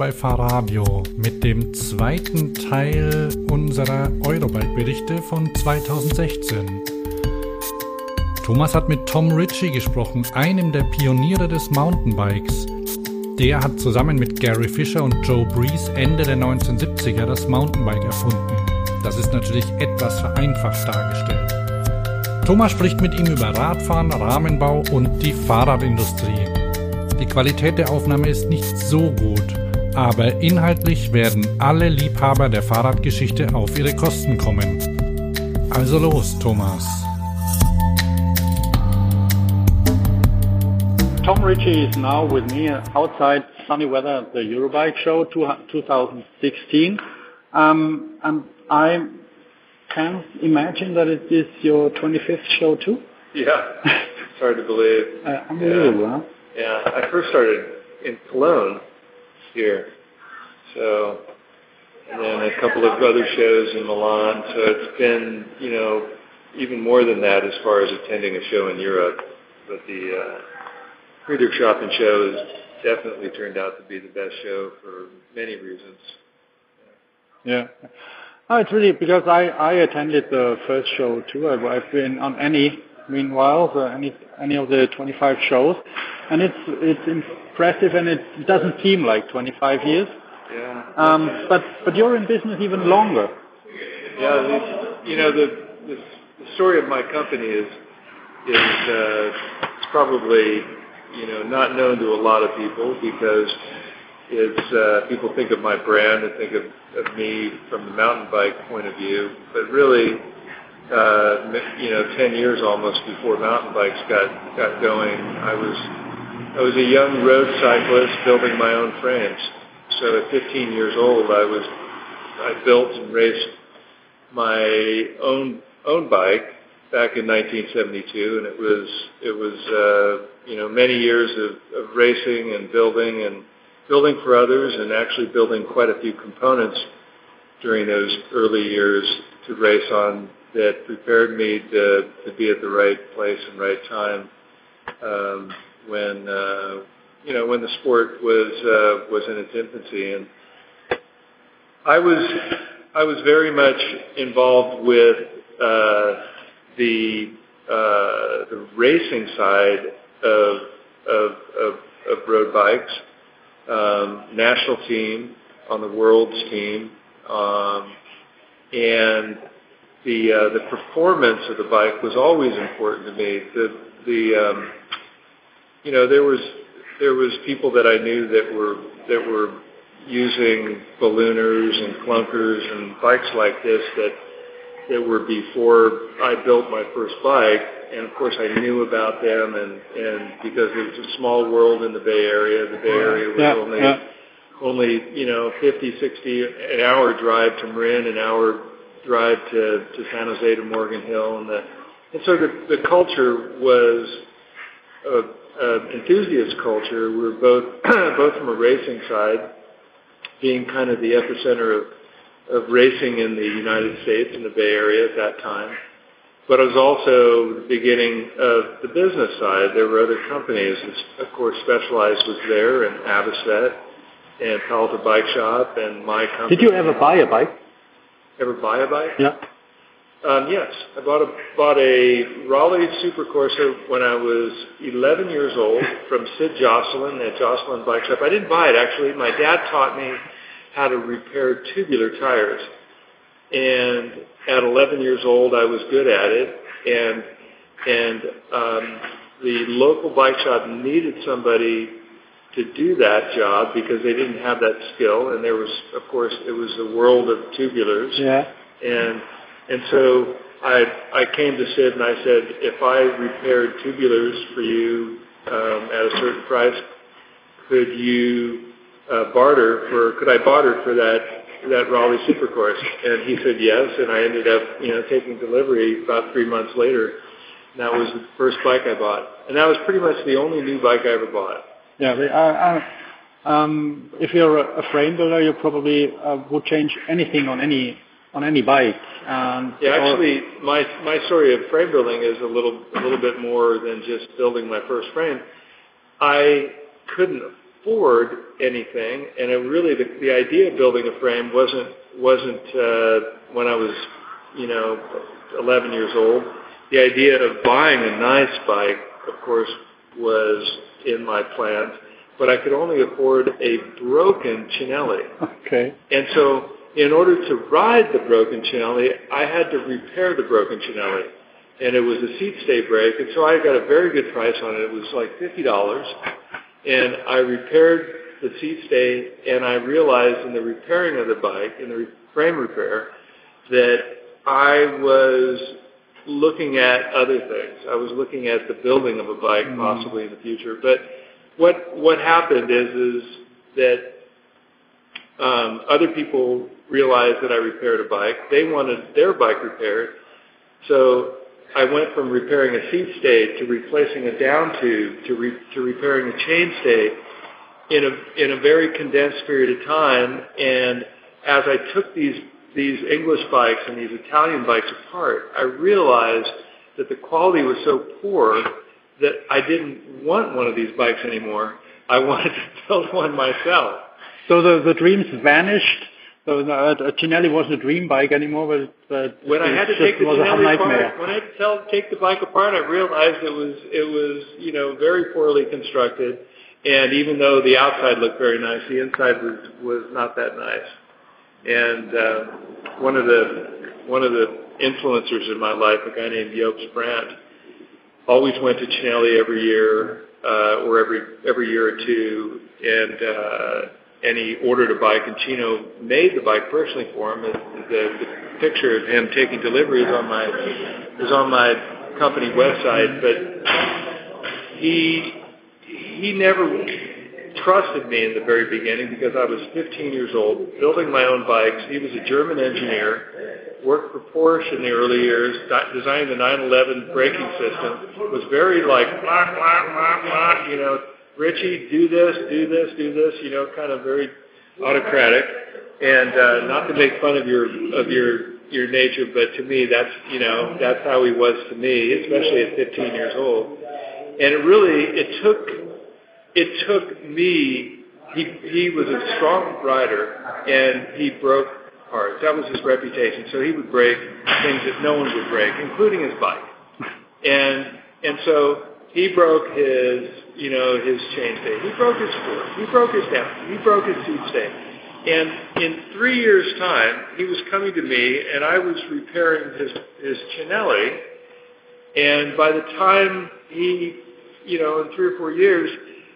bei Fahrradio mit dem zweiten Teil unserer Eurobike-Berichte von 2016. Thomas hat mit Tom Ritchie gesprochen, einem der Pioniere des Mountainbikes. Der hat zusammen mit Gary Fisher und Joe Breeze Ende der 1970er das Mountainbike erfunden. Das ist natürlich etwas vereinfacht dargestellt. Thomas spricht mit ihm über Radfahren, Rahmenbau und die Fahrradindustrie. Die Qualität der Aufnahme ist nicht so gut, aber inhaltlich werden alle Liebhaber der Fahrradgeschichte auf ihre Kosten kommen. Also los, Thomas. Tom Ritchie is now with me outside sunny weather at the Eurobike show 2016. Um, and I can imagine that it is your 25th show too? Yeah, it's hard to believe. Uh, unbelievable, yeah. huh? Yeah, I first started in Cologne here, so and then a couple of other shows in Milan. So it's been, you know, even more than that as far as attending a show in Europe. But the uh, Friedrichshafen show has definitely turned out to be the best show for many reasons. Yeah. Oh, it's really because I, I attended the first show too. I've, I've been on any, meanwhile, the, any any of the 25 shows, and it's it's impressive, and it doesn't seem like 25 years. Yeah. Um, but but you're in business even longer. Yeah, the, you know the, the the story of my company is is uh, it's probably you know not known to a lot of people because it's uh, people think of my brand and think of, of me from the mountain bike point of view, but really, uh, you know, 10 years almost before mountain bikes got got going, I was I was a young road cyclist building my own frames. So at 15 years old, I was I built and raced my own own bike back in 1972, and it was it was uh, you know many years of, of racing and building and building for others and actually building quite a few components during those early years to race on that prepared me to, to be at the right place and right time um, when uh, you know when the sport was uh, was in its infancy. And I was I was very much involved with uh, the uh, the racing side of of, of, of road bikes. Um, national team, on the world's team, um, and the uh, the performance of the bike was always important to me. The the um, you know there was there was people that I knew that were that were using ballooners and clunkers and bikes like this that that were before I built my first bike and of course I knew about them, and and because it was a small world in the Bay Area, the Bay Area was yeah, only yeah. only you know 50, 60 an hour drive to Marin, an hour drive to to San Jose to Morgan Hill, and the and so the the culture was a, a enthusiast culture. We were both both from a racing side, being kind of the epicenter of of racing in the United States in the Bay Area at that time but it was also the beginning of the business side. There were other companies. Of course, Specialized was there, and Avocet, and Palo Bike Shop, and my company. Did you ever buy a bike? Ever buy a bike? Yeah. Um, yes, I bought a bought a Raleigh Supercorsa when I was 11 years old from Sid Jocelyn at Jocelyn Bike Shop. I didn't buy it actually. My dad taught me how to repair tubular tires, and at 11 years old, I was good at it, and and um, the local bike shop needed somebody to do that job because they didn't have that skill, and there was, of course, it was the world of tubulars, Yeah. and and so I I came to Sid and I said, if I repaired tubulars for you um, at a certain price, could you uh, barter for could I barter for that that Raleigh Supercourse? And he said yes, and I ended up you know taking delivery about three months later. And that was the first bike I bought, and that was pretty much the only new bike I ever bought. Yeah. Um, if you're a, a frame builder, you probably uh, would change anything on any on any bike. And Yeah, actually, my my story of frame building is a little a little bit more than just building my first frame. I couldn't afford anything, and it really the, the idea of building a frame wasn't wasn't uh, when I was you know 11 years old. The idea of buying a nice bike, of course, was in my plans, but I could only afford a broken Cinelli. Okay. And so, in order to ride the broken Cinelli, I had to repair the broken Cinelli. And it was a seat stay brake, and so I got a very good price on it. It was like fifty dollars, and I repaired the seat stay, and I realized in the repairing of the bike, in the frame repair, that I was looking at other things. I was looking at the building of a bike mm. possibly in the future. But what what happened is is that um, other people realized that I repaired a bike. They wanted their bike repaired, so I went from repairing a seat stay to replacing a down tube to re, to repairing a chain stay in a in a very condensed period of time. And as I took these these English bikes and these Italian bikes apart, I realized that the quality was so poor that I didn't want one of these bikes anymore. I wanted to build one myself. So the, the dreams vanished. So uh, Cinelli wasn't a dream bike anymore, but, but when I had to take the Cinelli apart, when I had to tell, take the bike apart, I realized it was it was you know very poorly constructed, and even though the outside looked very nice, the inside was was not that nice. And uh, one of the one of the influencers in my life, a guy named Jobst Brandt, always went to Cinelli every year uh, or every every year or two, and uh, and he ordered a bike, and Cino made the bike personally for him. And the, the picture of him taking delivery is on my is on my company website, but he he never trusted me in the very beginning because I was 15 years old, building my own bikes. He was a German engineer, worked for Porsche in the early years, designed the 911 braking system, was very like, blah, blah, blah, blah, you know, Ritchey, do this, do this, do this, you know, kind of very autocratic. And uh, not to make fun of your of your your nature, but to me, that's you know that's how he was to me, especially at 15 years old. And it really it took it took me. He he was a strong rider, and he broke parts. That was his reputation. So he would break things that no one would break, including his bike. And and so he broke his you know his chain stay. He broke his fork. He broke his down. He broke his seat stay. And in three years' time, he was coming to me, and I was repairing his his Cinelli. And by the time he, you know, in three or four years,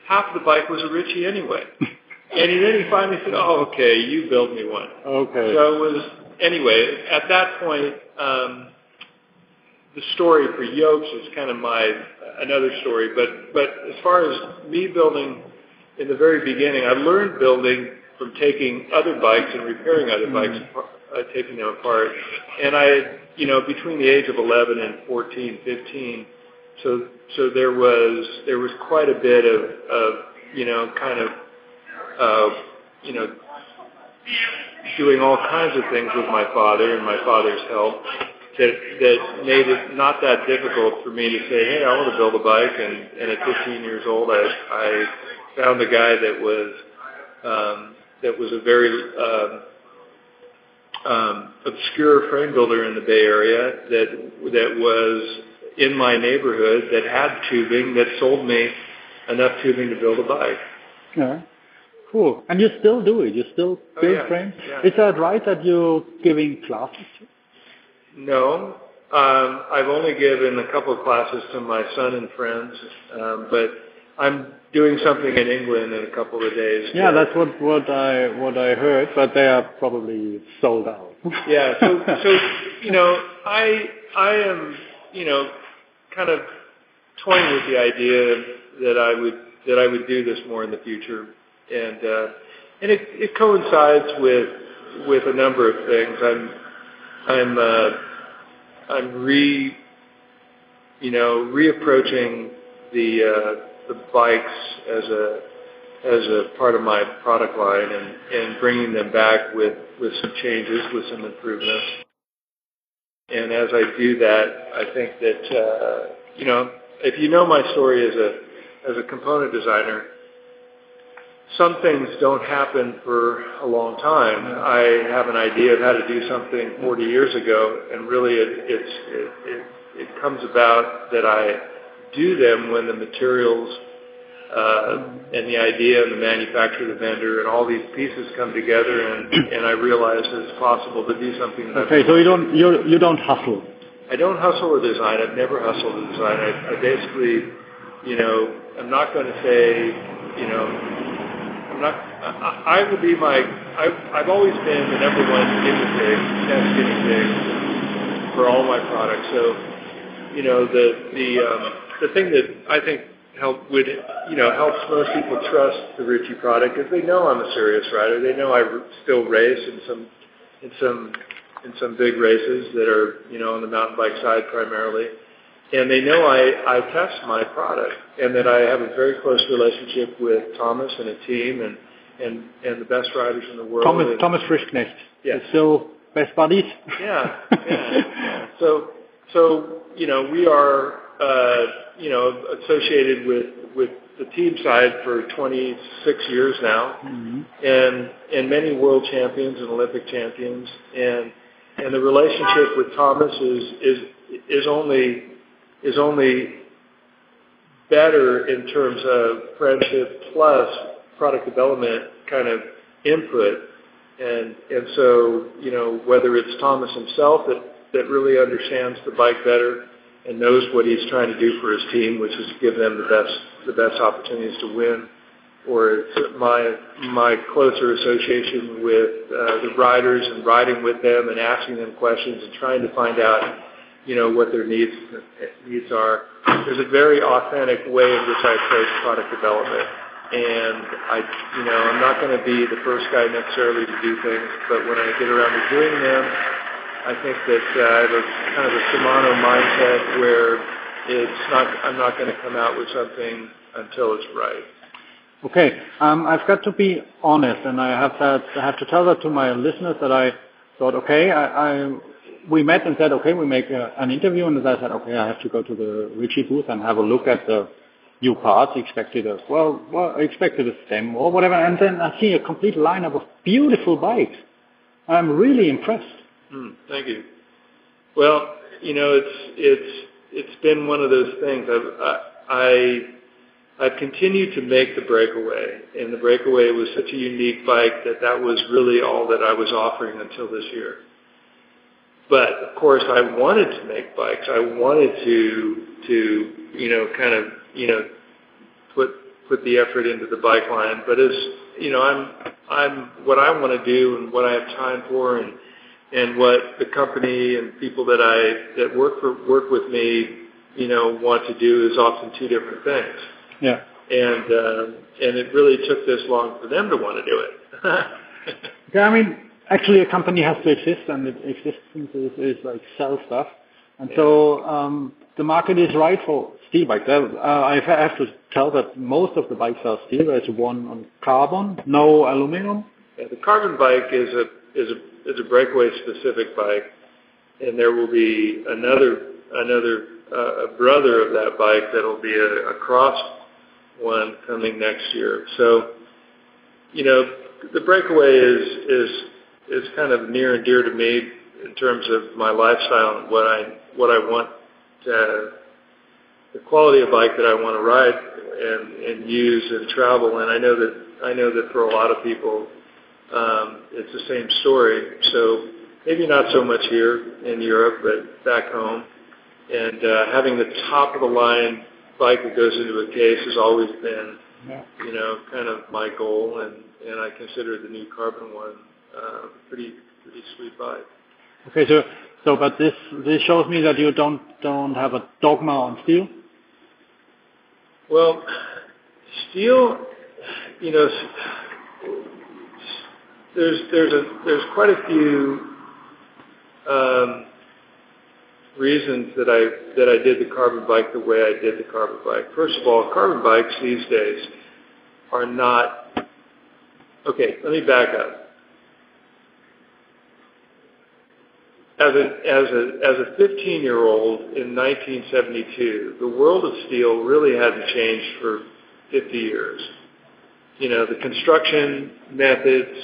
half of the bike was a Ritchey anyway. and he, then he finally said, "Oh, okay, you build me one." Okay. So it was anyway. At that point, um, the story for Jobst is kind of my another story. But but as far as me building in the very beginning, I learned building from taking other bikes and repairing other mm-hmm. bikes, uh, taking them apart. And I, you know, between the age of 11 and 14, 15, so so there was there was quite a bit of, you know kind of uh, you know doing all kinds of things with my father and my father's help that that made it not that difficult for me to say, hey, I want to build a bike. And, and at 15 years old, I, I found a guy that was um, that was a very um, um, obscure frame builder in the Bay Area that that was in my neighborhood that had tubing that sold me enough tubing to build a bike. Yeah. Cool. And you still do it. You still build oh, yeah. frames. Yeah. Is that right that you're giving classes? No. Um, I've only given a couple of classes to my son and friends, um, but I'm doing something in England in a couple of days. Yeah, that's what what I what I heard, but they are probably sold out. yeah. So so you know, I I am you know kind of toying with the idea that I would that I would do this more in the future, and uh, and it, it coincides with with a number of things. I'm I'm uh, I'm re you know reapproaching the uh, the bikes as a as a part of my product line and, and bringing them back with, with some changes, with some improvements. And as I do that, I think that uh, you know, if you know my story as a as a component designer, some things don't happen for a long time. I have an idea of how to do something 40 years ago, and really it, it's, it, it, it comes about that I do them when the materials and the idea and the manufacturer, the vendor, and all these pieces come together, and, and I realize that it's possible to do something. Okay, so you don't you you don't hustle. I don't hustle a design. I've never hustled a design. I, I basically, you know, I'm not going to say, you know, I'm not. I, I will be my. I, I've always been the number one guinea pig, test guinea pig for all my products. So, you know, the the um, the thing that I think help would you know helps most people trust the Ritchey product because they know I'm a serious rider. They know I still race in some in some in some big races that are you know on the mountain bike side primarily, and they know I I test my product and that I have a very close relationship with Thomas and a team and and and the best riders in the world. Thomas and, Thomas Frischknecht. Yeah. Still best buddies. Yeah. yeah. So so you know we are uh, you know, associated with with the team side for 26 years now, mm-hmm. and and many world champions and Olympic champions, and and the relationship with Thomas is is is only is only better in terms of friendship plus product development kind of input, and and so you know whether it's Thomas himself that that really understands the bike better and knows what he's trying to do for his team, which is give them the best the best opportunities to win. Or it's my my closer association with uh, the riders and riding with them and asking them questions and trying to find out, you know, what their needs needs are. There's a very authentic way in which I approach product development. And I, you know, I'm not going to be the first guy necessarily to do things, but when I get around to doing them, I think that uh, I have a kind of a Shimano mindset where it's not. I'm not going to come out with something until it's right. Okay, um, I've got to be honest, and I have that. I have to tell that to my listeners that I thought, okay, I, I we met and said, okay, we make a, an interview, and I said, okay, I have to go to the Ritchey booth and have a look at the new parts. Expected as well, well, expected a stem or whatever, and then I see a complete lineup of beautiful bikes. I'm really impressed. Mm, thank you. Well, you know, it's it's it's been one of those things. I've, I I I've continued to make the breakaway, and the breakaway was such a unique bike that that was really all that I was offering until this year. But of course, I wanted to make bikes. I wanted to to you know kind of you know put put the effort into the bike line. But as you know, I'm I'm what I want to do and what I have time for and and what the company and people that I that work for work with me, you know, want to do is often two different things. Yeah. And um, and it really took this long for them to want to do it. yeah, I mean, actually, a company has to exist, and its existence is, is like sell stuff, and yeah. so um, the market is right for steel bikes. Uh, I have to tell that most of the bikes are steel. There's one on carbon, no aluminum. Yeah, the carbon bike is a is a is a breakaway specific bike, and there will be another another uh, a brother of that bike that'll be a, a cross one coming next year. So, you know, the breakaway is is is kind of near and dear to me in terms of my lifestyle and what I what I want to the quality of bike that I want to ride and and use and travel. And I know that I know that for a lot of people, um, it's the same story. So maybe not so much here in Europe, but back home. And uh, having the top of the line bike that goes into a case has always been, you know, kind of my goal. And and I consider the new carbon one uh, pretty pretty sweet bike. Okay, so so but this this shows me that you don't don't have a dogma on steel. Well, steel, you know, there's quite a few um, reasons that I that I did the carbon bike the way I did the carbon bike. First of all, carbon bikes these days are not okay. Let me back up. As a as a as a 15 year old in 1972, the world of steel really hadn't changed for 50 years. you know, the construction methods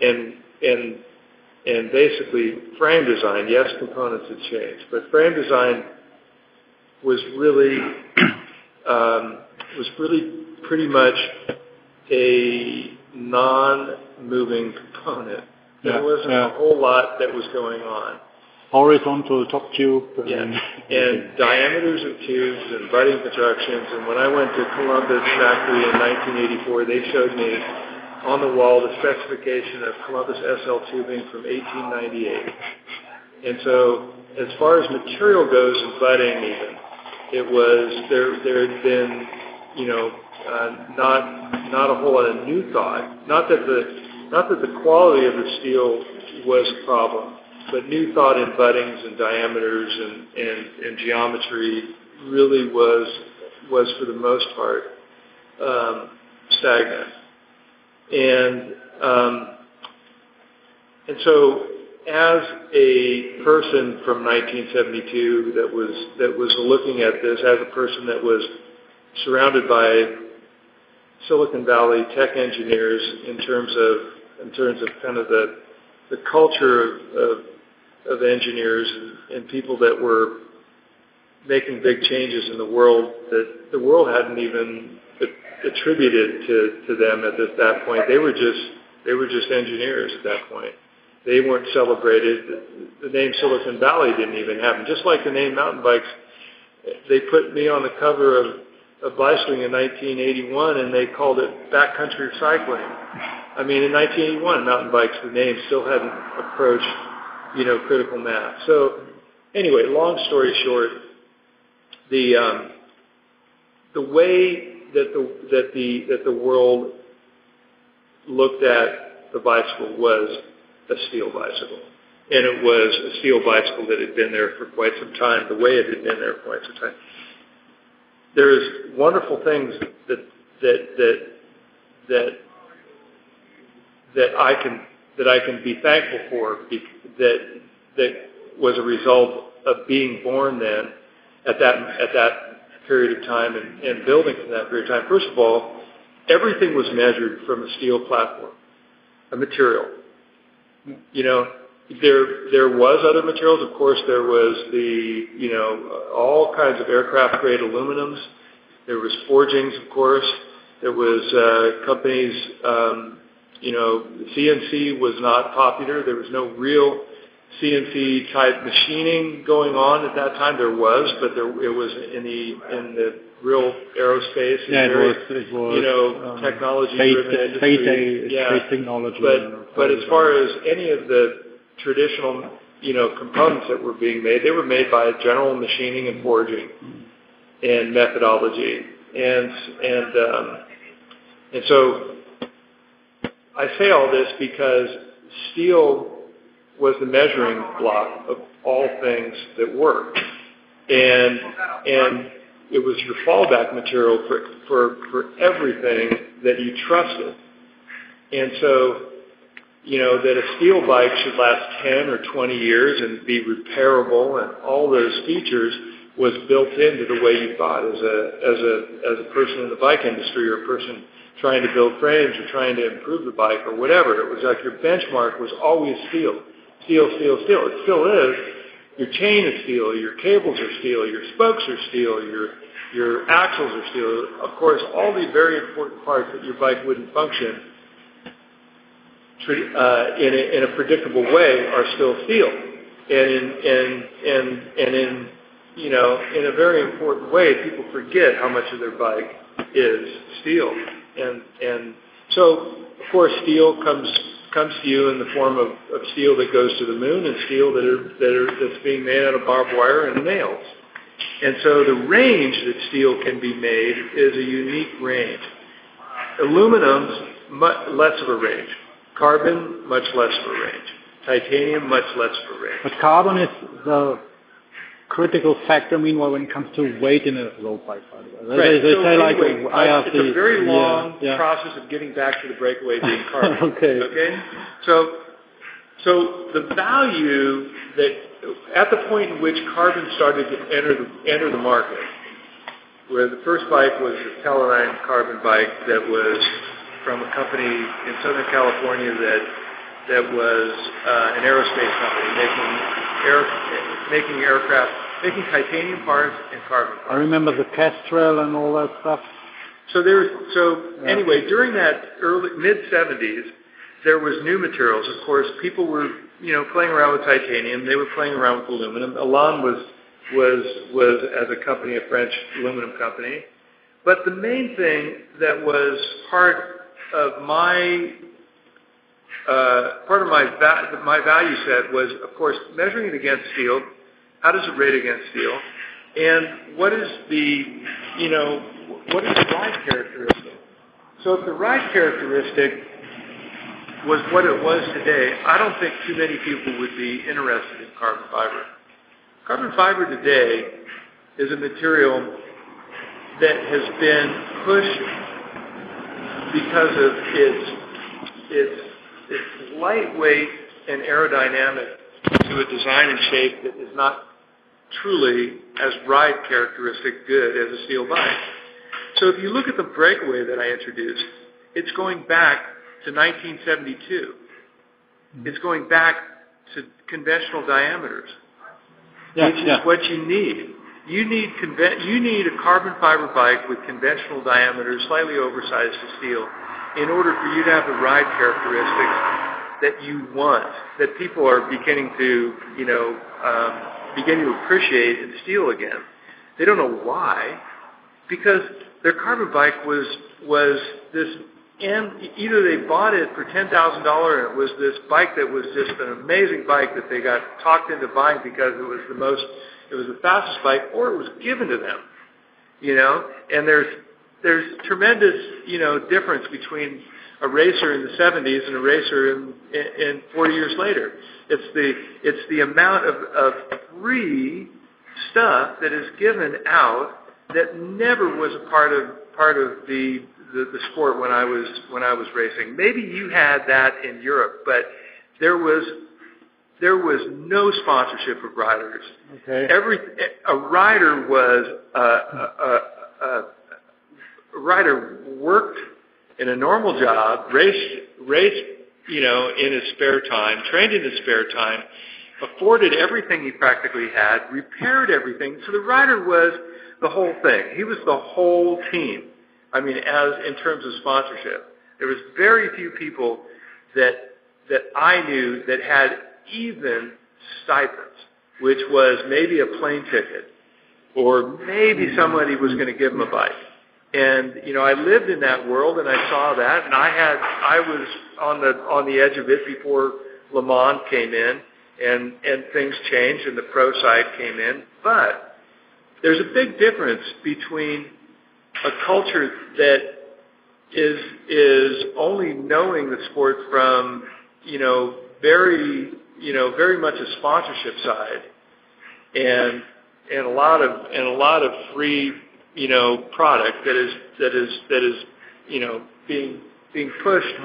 and and and basically frame design. Yes, components had changed, but frame design was really um, was really pretty much a non-moving component. There Yeah, wasn't yeah. a whole lot that was going on. Horizontal top tube. Yeah, and- and diameters of tubes and butting constructions. And when I went to Columbus factory in 1984, they showed me on the wall the specification of Columbus SL tubing from 1898. And so, as far as material goes in butting, even it was there. There had been, you know, uh, not not a whole lot of new thought. Not that the not that the quality of the steel was a problem, but new thought in buttings and diameters and, and, and geometry really was was for the most part um, stagnant. And um, and so, as a person from 1972 that was that was looking at this, as a person that was surrounded by Silicon Valley tech engineers in terms of in terms of kind of the the culture of, of, of engineers and, and people that were making big changes in the world that the world hadn't even attributed to, them at that point. They were just engineers at that point. They weren't celebrated. The, name Silicon Valley didn't even happen. Just like the name mountain bikes, they put me on the cover of, Bicycling in 1981, and they called it backcountry cycling. I mean, in 1981, mountain bikes, the name still hadn't approached, you know, critical mass. So, anyway, long story short, the um, the way that the that the that the world looked at the bicycle was a steel bicycle, and it was a steel bicycle that had been there for quite some time. The way it had been there for quite some time. There's wonderful things that that that that that I can that I can be thankful for that that was a result of being born then at that at that period of time and, and building from that period of time. First of all, everything was measured from a steel platform, a material. You know, there there was other materials. Of course, there was the you know all kinds of aircraft grade aluminums. There was forgings, of course. There was uh, companies. Um, you know, CNC was not popular. There was no real CNC type machining going on at that time. There was, but there it was in the in the real aerospace. Yeah, it was, it was, you know, um, technology space, driven uh, industry. space, uh, yeah. space technology. But but as far as any of the traditional, you know, components that were being made, they were made by general machining and forging and methodology. And and um, and so I say all this because steel was the measuring block of all things that work. And and it was your fallback material for, for, for everything that you trusted. And so, you know, that a steel bike should last 10 or 20 years and be repairable and all those features was built into the way you thought as a, as a, as a person in the bike industry or a person trying to build frames or trying to improve the bike or whatever. It was like your benchmark was always steel. Steel, steel, steel. It still is. Your chain is steel, your cables are steel, your spokes are steel, your your axles are steel. Of course, all the very important parts that your bike wouldn't function uh, in, a, in a predictable way are still steel. And in, and, and, and in, you know, in a very important way, people forget how much of their bike is steel. And, and so, of course, steel comes comes to you in the form of, of steel that goes to the moon and steel that are, that are that's being made out of barbed wire and nails. And so the range that steel can be made is a unique range. Aluminum's much less of a range. Carbon, much less of a range. Titanium, much less of a range. But carbon is the critical factor, meanwhile, when it comes to weight in a road bike, by the way. Right. They, so say like, anyway, I uh, have it's the, a very yeah, long yeah. process of getting back to the breakaway being carbon. Okay. Okay. So, so the value that at the point in which carbon started to enter the enter the market, where the first bike was a Teledyne carbon bike that was from a company in Southern California that that was uh, an aerospace company making air making aircraft making titanium parts and carbon parts. I remember the Kestrel and all that stuff. So there, so yeah. anyway, during that early mid '70s, there was new materials. Of course, people were you know playing around with titanium. They were playing around with aluminum. Elan was was was as a company a French aluminum company. But the main thing that was part of my Uh, part of my my value set was, of course, measuring it against steel. How does it rate against steel? And what is the, you know, what is the ride characteristic? So if the ride characteristic was what it was today, I don't think too many people would be interested in carbon fiber. Carbon fiber today is a material that has been pushed because of its its its lightweight and aerodynamic to a design and shape that is not truly as ride characteristic good as a steel bike. So if you look at the breakaway that I introduced, it's going back to 1972. Mm-hmm. It's going back to conventional diameters, yeah, which is yeah. what you need. You need conven- you need a carbon fiber bike with conventional diameters, slightly oversized to steel, in order for you to have the ride characteristics that you want, that people are beginning to, you know, um, beginning to appreciate in steel again. They don't know why, because their carbon bike was was this and either they bought it for ten thousand dollars and it was this bike that was just an amazing bike that they got talked into buying because it was the most it was the fastest bike or it was given to them you know and there's there's tremendous you know difference between a racer in the 70s and a racer in, in, in 40 years later it's the it's the amount of, of free stuff that is given out that never was a part of part of the, the the sport when I was when I was racing. Maybe you had that in Europe, but there was there was no sponsorship of riders. Okay. Every a rider was a, a, a, a rider worked in a normal job, raced raced you know in his spare time, trained in his spare time, afforded everything he practically had, repaired everything. So the rider was the whole thing. He was the whole team. I mean, as in terms of sponsorship, there was very few people that that I knew that had even stipends, which was maybe a plane ticket, or maybe somebody was going to give them a bike. And you know, I lived in that world, and I saw that, and I had I was on the on the edge of it before LeMond came in, and and things changed, and the pro side came in, but there's a big difference between a culture that is is only knowing the sport from you know very you know very much a sponsorship side and and a lot of and a lot of free you know product that is that is that is you know being being pushed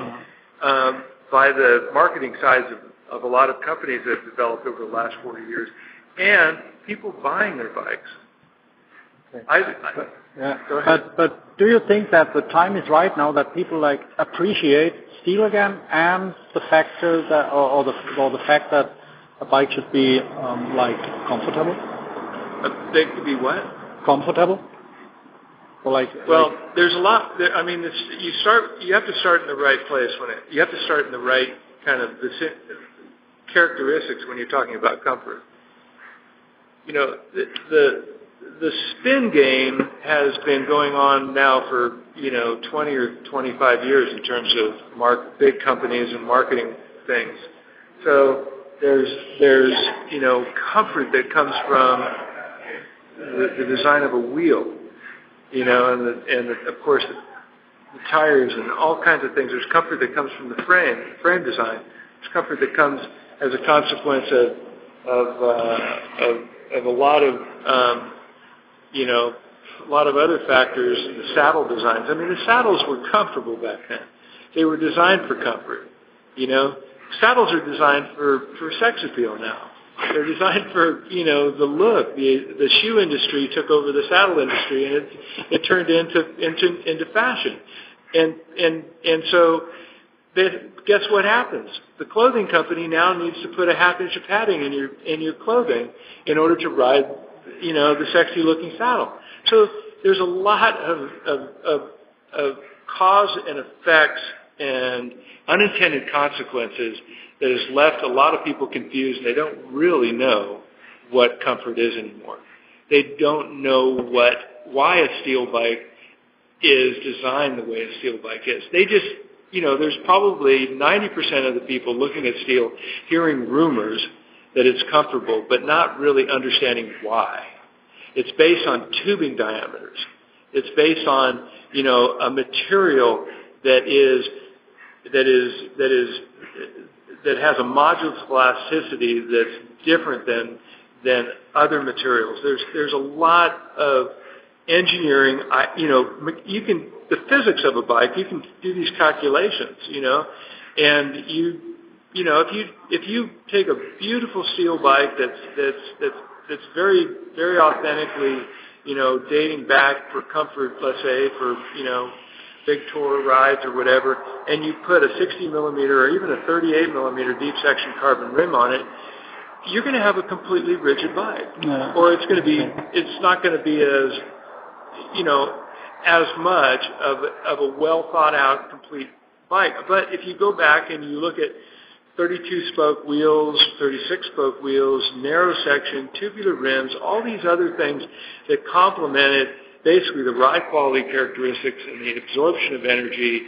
um, by the marketing sides of, of a lot of companies that have developed over the last 40 years and people buying their bikes I, I, yeah. But but do you think that the time is right now that people like appreciate steel again and the factor that or, or the or the fact that a bike should be um, like comfortable? A bike to be what? Comfortable. Or like well, like, there's a lot. There, I mean, this, you start. You have to start in the right place when it. You have to start in the right kind of the characteristics when you're talking about comfort. You know, the, the the spin game has been going on now for you know 20 or 25 years in terms of mark, big companies and marketing things. So there's there's you know comfort that comes from the, the design of a wheel, you know, and the, and the, of course the, tires and all kinds of things. There's comfort that comes from the frame, frame design. There's comfort that comes as a consequence of of uh, of, of a lot of um, you know, a lot of other factors, the saddle designs. I mean, the saddles were comfortable back then. They were designed for comfort. You know, saddles are designed for for sex appeal now. They're designed for you know the look. The the shoe industry took over the saddle industry, and it it turned into into into fashion, and and and so. That, guess what happens? The clothing company now needs to put a half inch of padding in your in your clothing in order to ride, you know, the sexy looking saddle. So there's a lot of of, of, of cause and effects and unintended consequences that has left a lot of people confused. They don't really know what comfort is anymore. They don't know what why a steel bike is designed the way a steel bike is. They just, you know, there's probably 90% of the people looking at steel hearing rumors that it's comfortable, but not really understanding why. It's based on tubing diameters. It's based on, you know, a material that is that is that is that has a modulus elasticity that's different than than other materials. There's there's a lot of engineering. I, you know, you can the physics of a bike. You can do these calculations. You know, and you you know if you if you take a beautiful steel bike that's that's that's that's very very authentically you know dating back for comfort, let's say for you know big tour rides or whatever, and you put a 60 millimeter or even a 38 millimeter deep section carbon rim on it, you're going to have a completely rigid bike, Yeah. or it's going to be, it's not going to be as, you know, as much of of a well thought out complete bike. But if you go back and you look at 32 spoke wheels, 36 spoke wheels, narrow section, tubular rims, all these other things that complemented basically the ride quality characteristics and the absorption of energy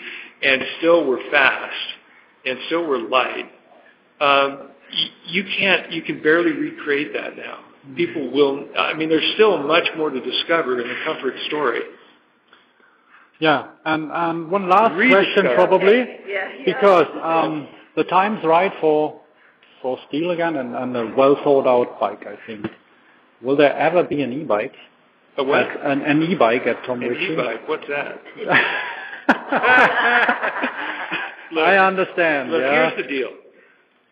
and still were fast and still were light. Um, you can't, you can barely recreate that now. People will, I mean, there's still much more to discover in the comfort story. Yeah. And and one last Rediscover. question probably, Yeah. because um, the time's right for for steel again and, and a well thought out bike. I think. Will there ever be an e-bike? A what? At- An, an e-bike at Tom An Ritchey? e-bike, what's that? I understand. Look, yeah. here's the deal.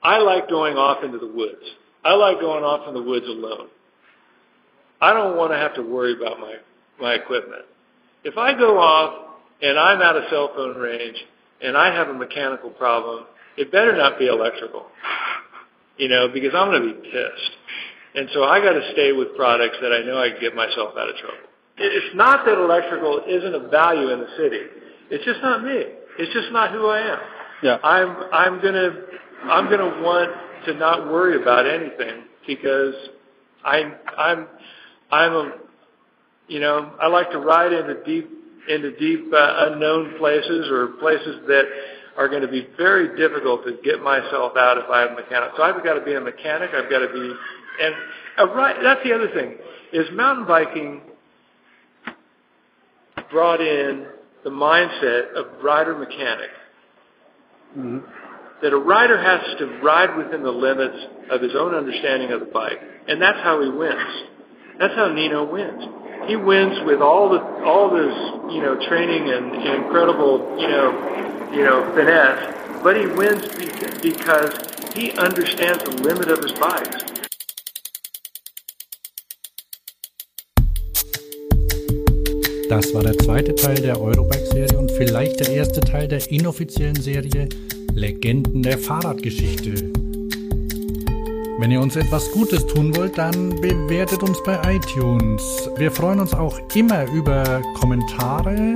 I like going off into the woods. I like going off in the woods alone. I don't want to have to worry about my, my equipment. If I go off and I'm out of cell phone range and I have a mechanical problem, it better not be electrical. You know, because I'm going to be pissed. And so I got to stay with products that I know I can get myself out of trouble. It's not that electrical isn't of value in the city. It's just not me. It's just not who I am. yeah. I'm I'm gonna I'm gonna want to not worry about anything because I'm I'm I'm a you know I like to ride into deep into deep uh, unknown places or places that are going to be very difficult to get myself out if I have a mechanic. So I've got to be a mechanic. I've got to be and a right. That's the other thing is mountain biking brought in the mindset of rider mechanic Mhm. that a rider has to ride within the limits of his own understanding of the bike, and that's how he wins. That's how Nino wins. He wins with all the all this you know training and, and incredible you know you know finesse, but he wins because he understands the limit of his bikes. Das war der zweite Teil der Eurobike-Serie und vielleicht der erste Teil der inoffiziellen Serie Legenden der Fahrradgeschichte. Wenn ihr uns etwas Gutes tun wollt, dann bewertet uns bei iTunes. Wir freuen uns auch immer über Kommentare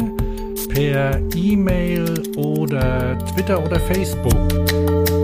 per E-Mail oder Twitter oder Facebook.